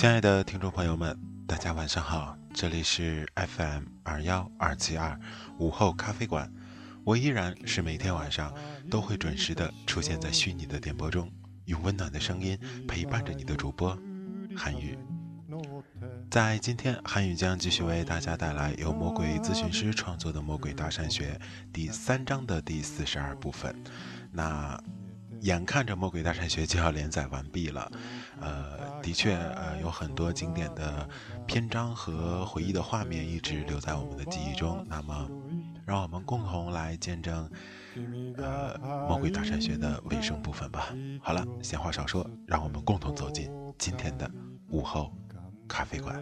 亲爱的听众朋友们，大家晚上好，这里是 FM 二幺二七二午后咖啡馆，我依然是每天晚上都会准时的出现在虚拟的电波中，用温暖的声音陪伴着你的主播韩宇。在今天，韩宇将继续为大家带来由魔鬼咨询师创作的《魔鬼大善学》第三章的第四十二部分。那。眼看着《魔鬼大善学》就要连载完毕了，呃，的确，呃，有很多经典的篇章和回忆的画面一直留在我们的记忆中。那么，让我们共同来见证，呃，《魔鬼大善学》的尾声部分吧。好了，闲话少说，让我们共同走进今天的午后咖啡馆。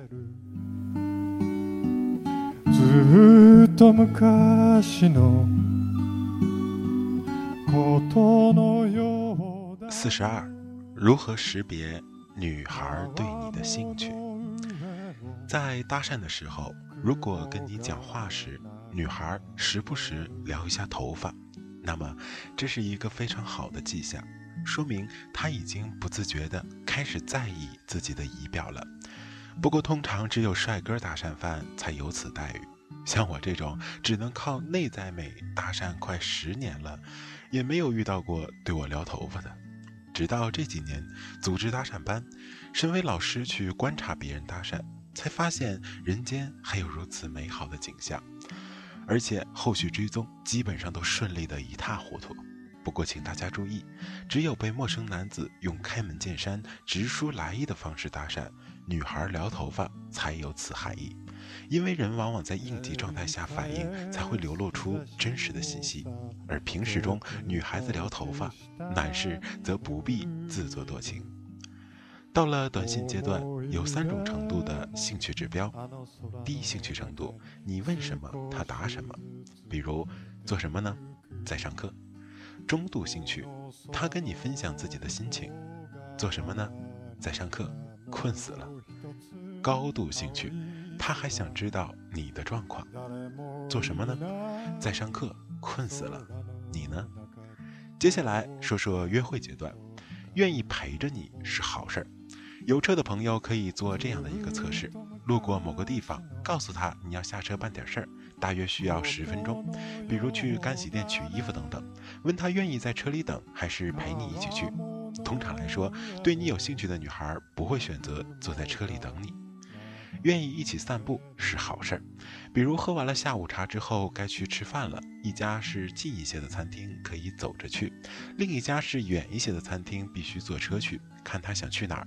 四十二，如何识别女孩对你的兴趣？在搭讪的时候，如果跟你讲话时，女孩时不时撩一下头发，那么这是一个非常好的迹象，说明她已经不自觉地开始在意自己的仪表了。不过，通常只有帅哥搭讪犯才有此待遇。像我这种只能靠内在美搭讪快十年了，也没有遇到过对我撩头发的。直到这几年组织搭讪班，身为老师去观察别人搭讪，才发现人间还有如此美好的景象。而且后续追踪基本上都顺利的一塌糊涂。不过请大家注意，只有被陌生男子用开门见山、直抒来意的方式搭讪，女孩撩头发才有此含义。因为人往往在应急状态下反应，才会流露出真实的信息。而平时中，女孩子撩头发，男士则不必自作多情。到了短信阶段，有三种程度的兴趣指标：低兴趣程度，你问什么他答什么，比如做什么呢？在上课。中度兴趣，他跟你分享自己的心情，做什么呢？在上课，困死了。高度兴趣。他还想知道你的状况，做什么呢？在上课，困死了。你呢？接下来说说约会阶段，愿意陪着你是好事儿。有车的朋友可以做这样的一个测试：路过某个地方，告诉他你要下车办点事儿，大约需要十分钟，比如去干洗店取衣服等等。问他愿意在车里等，还是陪你一起去？通常来说，对你有兴趣的女孩不会选择坐在车里等你。愿意一起散步是好事儿，比如喝完了下午茶之后该去吃饭了，一家是近一些的餐厅可以走着去，另一家是远一些的餐厅必须坐车去，看他想去哪儿。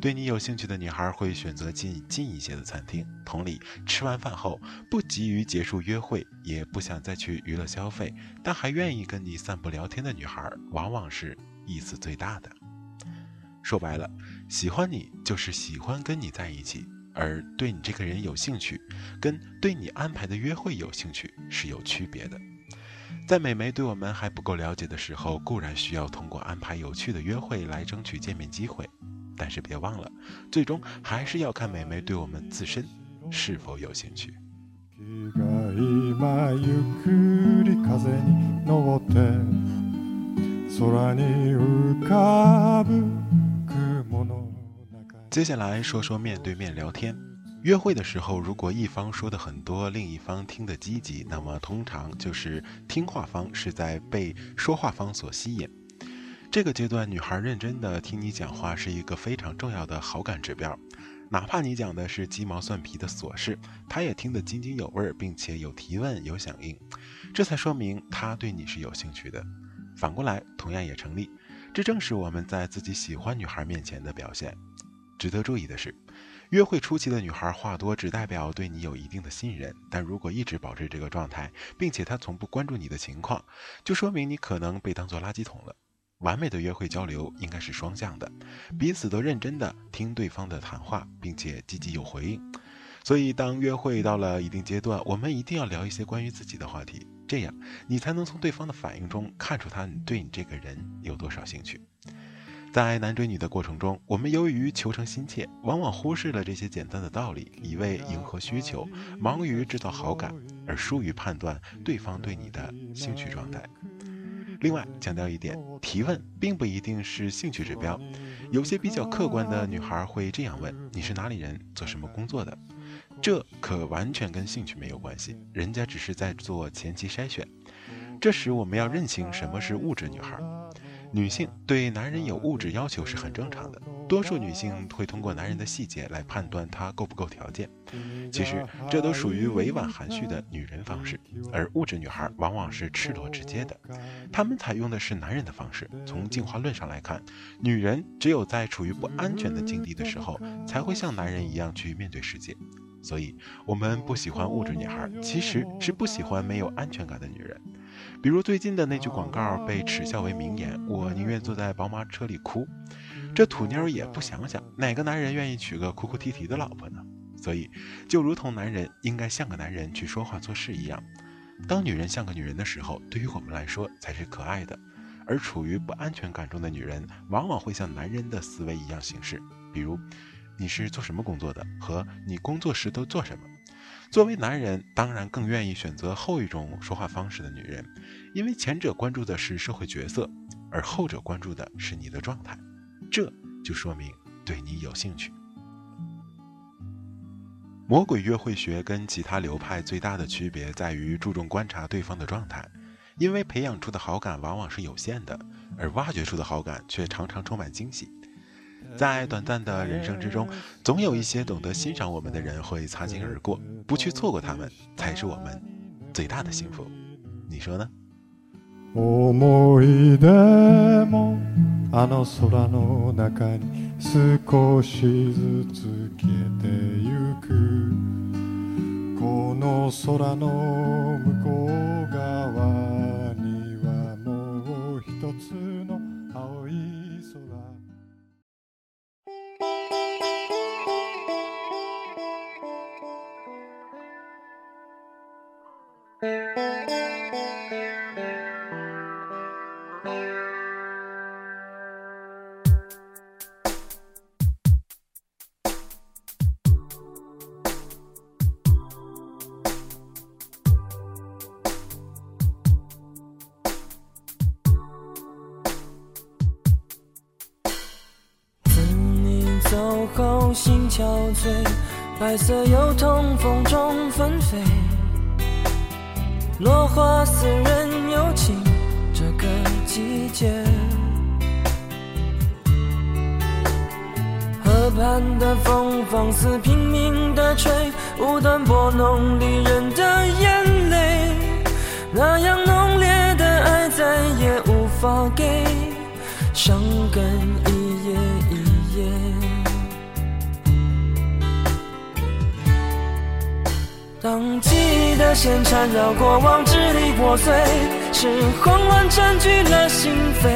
对你有兴趣的女孩会选择近近一些的餐厅。同理，吃完饭后不急于结束约会，也不想再去娱乐消费，但还愿意跟你散步聊天的女孩，往往是意思最大的。说白了，喜欢你就是喜欢跟你在一起。而对你这个人有兴趣，跟对你安排的约会有兴趣是有区别的。在美眉对我们还不够了解的时候，固然需要通过安排有趣的约会来争取见面机会，但是别忘了，最终还是要看美眉对我们自身是否有兴趣。接下来说说面对面聊天。约会的时候，如果一方说的很多，另一方听得积极，那么通常就是听话方是在被说话方所吸引。这个阶段，女孩认真的听你讲话是一个非常重要的好感指标。哪怕你讲的是鸡毛蒜皮的琐事，她也听得津津有味，并且有提问、有响应，这才说明她对你是有兴趣的。反过来，同样也成立。这正是我们在自己喜欢女孩面前的表现。值得注意的是。约会初期的女孩话多，只代表对你有一定的信任。但如果一直保持这个状态，并且她从不关注你的情况，就说明你可能被当作垃圾桶了。完美的约会交流应该是双向的，彼此都认真的听对方的谈话，并且积极有回应。所以，当约会到了一定阶段，我们一定要聊一些关于自己的话题，这样你才能从对方的反应中看出他对你这个人有多少兴趣。在男追女的过程中，我们由于求成心切，往往忽视了这些简单的道理，一味迎合需求，忙于制造好感，而疏于判断对方对你的兴趣状态。另外，强调一点，提问并不一定是兴趣指标，有些比较客观的女孩会这样问：“你是哪里人？做什么工作的？”这可完全跟兴趣没有关系，人家只是在做前期筛选。这时，我们要认清什么是物质女孩。女性对男人有物质要求是很正常的，多数女性会通过男人的细节来判断他够不够条件。其实这都属于委婉含蓄的女人方式，而物质女孩往往是赤裸直接的，她们采用的是男人的方式。从进化论上来看，女人只有在处于不安全的境地的时候，才会像男人一样去面对世界。所以，我们不喜欢物质女孩，其实是不喜欢没有安全感的女人。比如最近的那句广告被耻笑为名言：“我宁愿坐在宝马车里哭。”这土妞也不想想，哪个男人愿意娶个哭哭啼啼的老婆呢？所以，就如同男人应该像个男人去说话做事一样，当女人像个女人的时候，对于我们来说才是可爱的。而处于不安全感中的女人，往往会像男人的思维一样行事，比如。你是做什么工作的？和你工作时都做什么？作为男人，当然更愿意选择后一种说话方式的女人，因为前者关注的是社会角色，而后者关注的是你的状态，这就说明对你有兴趣。魔鬼约会学跟其他流派最大的区别在于注重观察对方的状态，因为培养出的好感往往是有限的，而挖掘出的好感却常常充满惊喜。在短暂的人生之中，总有一些懂得欣赏我们的人会擦肩而过，不去错过他们，才是我们最大的幸福。你说呢？憔悴，白色油桐风中纷飞，落花似人有情，这个季节。河畔的风放肆拼命的吹，无端拨弄离人的眼泪，那样当记忆的线缠绕过往，支离破碎，是慌乱占据了心扉。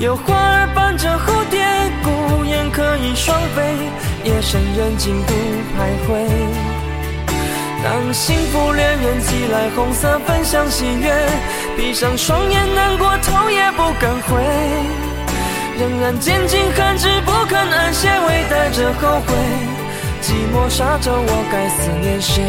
有花儿伴着蝴蝶，孤雁可以双飞，夜深人静独徘徊。当幸福恋人寄来红色分享喜悦，闭上双眼难过，头也不敢回，仍然坚尽寒枝不肯安歇，微带着后悔。寂寞沙着我，该思念谁？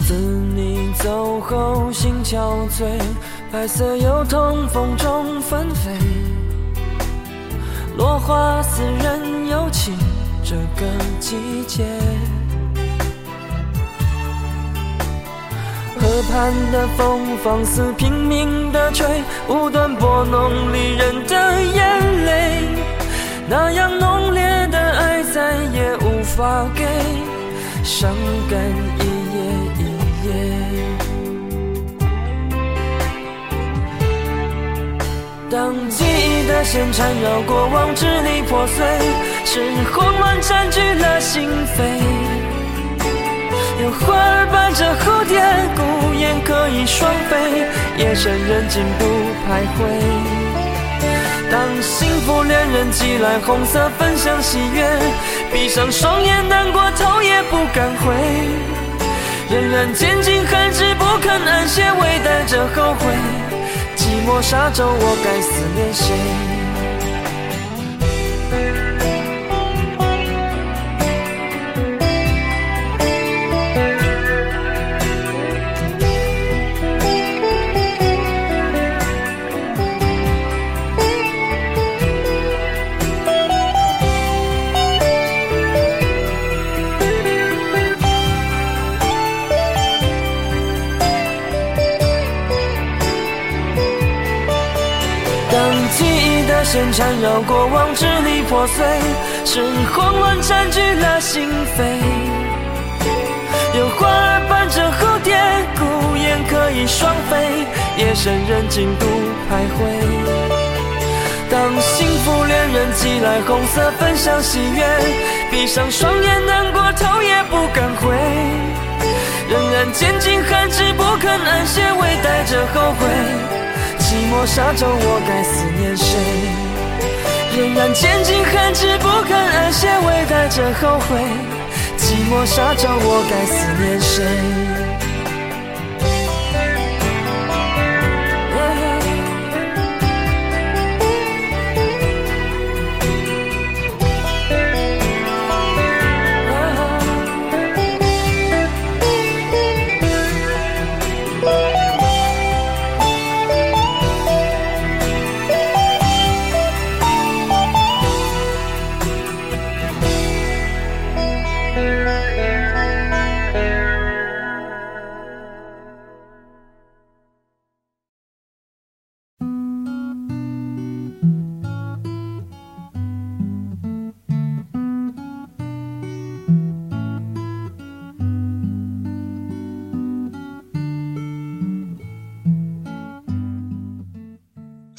自你走后，心憔悴，白色油桐风中纷飞，落花似人有情，这个季节。河畔的风放肆拼命的吹，无端拨弄离人的眼泪，那样浓烈的爱再也无法给，伤感一夜一夜。当记忆的线缠绕过往，支离破碎，是慌乱占据了心扉。有花儿伴着蝴蝶，孤雁可以双飞，夜深人静不徘徊。当幸福恋人寄来红色分享喜悦，闭上双眼难过头也不敢回。仍然坚尽寒枝不肯安歇，微带着后悔。寂寞沙洲，我该思念谁？线缠绕过往，支离破碎，是慌乱占据了心扉。有花儿伴着蝴蝶，孤雁可以双飞，夜深人静独徘徊。当幸福恋人寄来红色分享喜悦，闭上双眼难过头也不敢回，仍然坚尽寒枝不肯安歇，微带着后悔。寂寞沙洲，我该思念谁？仍然坚尽寒枝不肯安歇，微带着后悔。寂寞沙洲，我该思念谁？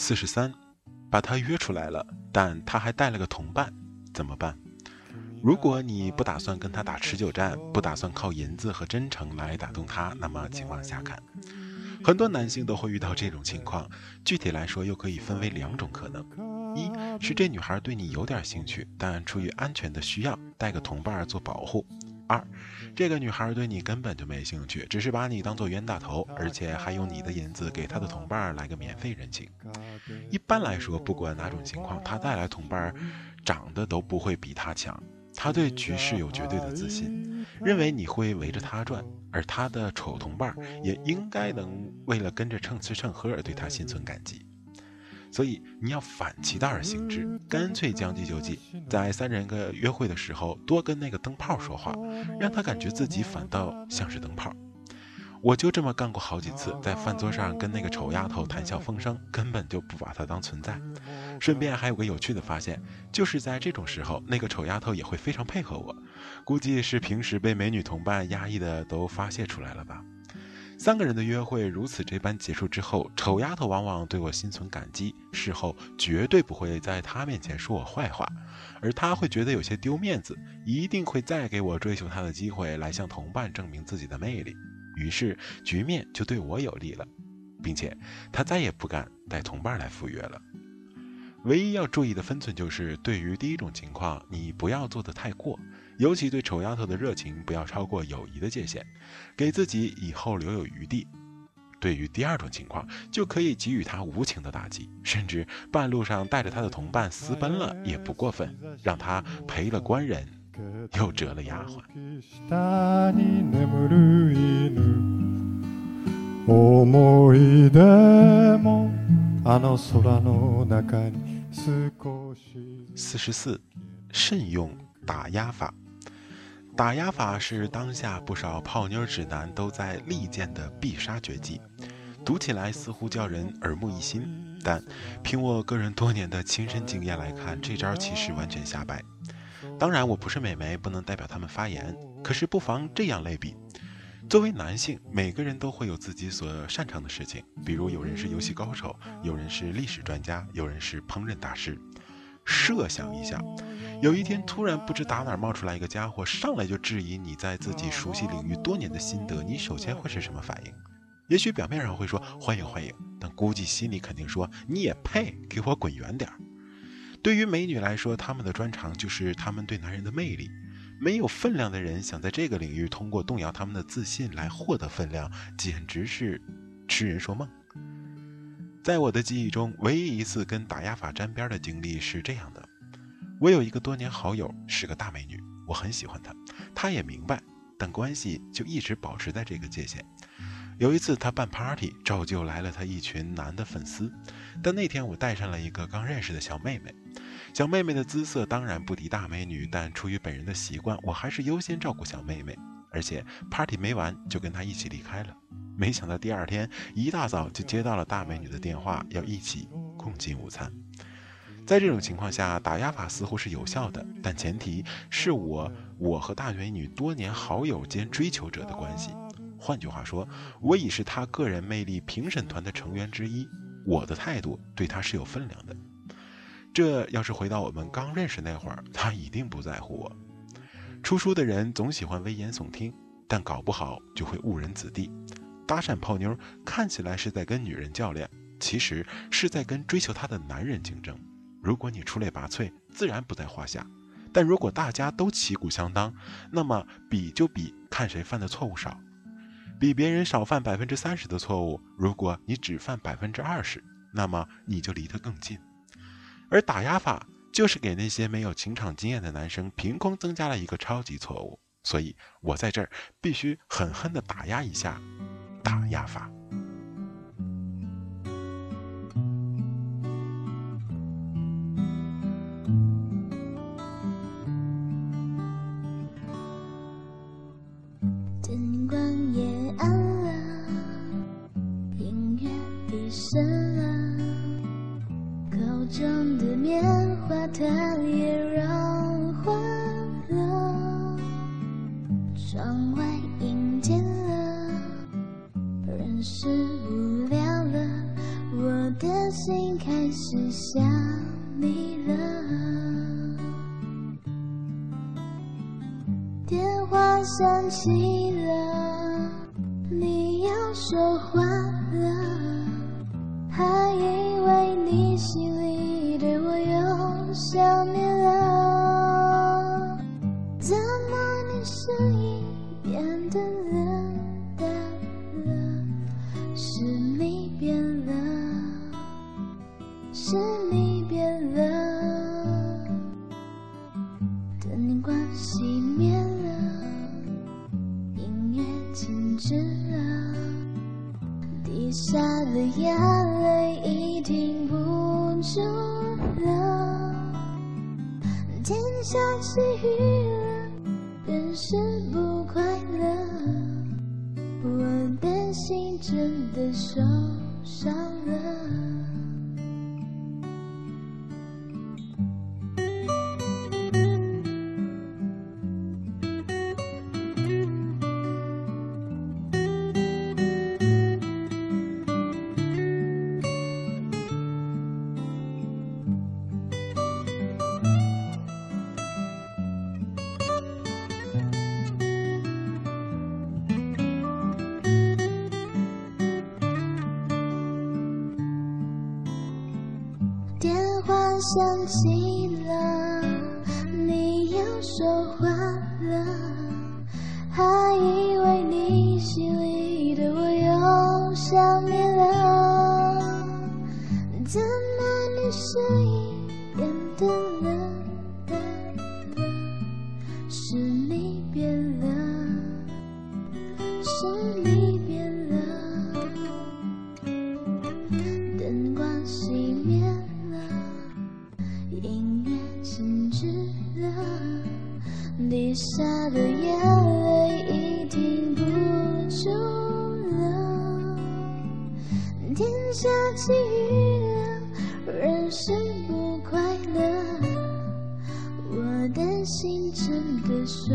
四十三，把他约出来了，但他还带了个同伴，怎么办？如果你不打算跟他打持久战，不打算靠银子和真诚来打动他，那么请往下看。很多男性都会遇到这种情况，具体来说又可以分为两种可能：一是这女孩对你有点兴趣，但出于安全的需要，带个同伴做保护。二，这个女孩对你根本就没兴趣，只是把你当做冤大头，而且还用你的银子给她的同伴来个免费人情。一般来说，不管哪种情况，她带来同伴长得都不会比她强。她对局势有绝对的自信，认为你会围着她转，而她的丑同伴也应该能为了跟着蹭吃蹭喝而对她心存感激。所以你要反其道而行之，干脆将计就计，在三人个约会的时候多跟那个灯泡说话，让他感觉自己反倒像是灯泡。我就这么干过好几次，在饭桌上跟那个丑丫头谈笑风生，根本就不把她当存在。顺便还有个有趣的发现，就是在这种时候，那个丑丫头也会非常配合我，估计是平时被美女同伴压抑的都发泄出来了吧。三个人的约会如此这般结束之后，丑丫头往往对我心存感激，事后绝对不会在她面前说我坏话，而她会觉得有些丢面子，一定会再给我追求她的机会，来向同伴证明自己的魅力。于是局面就对我有利了，并且她再也不敢带同伴来赴约了。唯一要注意的分寸就是，对于第一种情况，你不要做得太过。尤其对丑丫头的热情不要超过友谊的界限，给自己以后留有余地。对于第二种情况，就可以给予她无情的打击，甚至半路上带着她的同伴私奔了也不过分，让她赔了官人又折了丫鬟。四十四，慎用打压法。打压法是当下不少泡妞指南都在力荐的必杀绝技，读起来似乎叫人耳目一新，但凭我个人多年的亲身经验来看，这招其实完全瞎掰。当然，我不是美眉，不能代表他们发言，可是不妨这样类比：作为男性，每个人都会有自己所擅长的事情，比如有人是游戏高手，有人是历史专家，有人是烹饪大师。设想一下，有一天突然不知打哪儿冒出来一个家伙，上来就质疑你在自己熟悉领域多年的心得，你首先会是什么反应？也许表面上会说欢迎欢迎，但估计心里肯定说你也配，给我滚远点儿。对于美女来说，她们的专长就是她们对男人的魅力。没有分量的人想在这个领域通过动摇他们的自信来获得分量，简直是痴人说梦。在我的记忆中，唯一一次跟打压法沾边的经历是这样的：我有一个多年好友，是个大美女，我很喜欢她，她也明白，但关系就一直保持在这个界限。有一次她办 party，照旧来了她一群男的粉丝，但那天我带上了一个刚认识的小妹妹，小妹妹的姿色当然不敌大美女，但出于本人的习惯，我还是优先照顾小妹妹，而且 party 没完就跟她一起离开了。没想到第二天一大早就接到了大美女的电话，要一起共进午餐。在这种情况下，打压法似乎是有效的，但前提是我我和大美女多年好友兼追求者的关系。换句话说，我已是她个人魅力评审团的成员之一，我的态度对她是有分量的。这要是回到我们刚认识那会儿，她一定不在乎我。出书的人总喜欢危言耸听，但搞不好就会误人子弟。搭讪泡妞看起来是在跟女人较量，其实是在跟追求她的男人竞争。如果你出类拔萃，自然不在话下；但如果大家都旗鼓相当，那么比就比看谁犯的错误少，比别人少犯百分之三十的错误。如果你只犯百分之二十，那么你就离得更近。而打压法就是给那些没有情场经验的男生凭空增加了一个超级错误。所以我在这儿必须狠狠地打压一下。打压法。记了，你要说话了，还以为你心里对我有想念。快乐，我的心真的受伤了。你了，你要说话了，还以为你心里的我又想你了，怎么你声下起雨了，人生不快乐，我的心真的受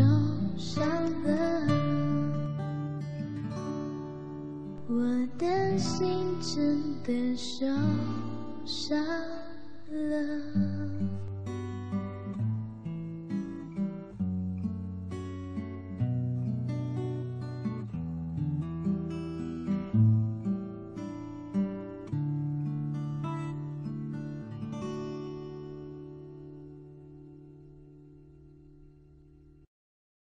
伤了。我的心真的受伤了。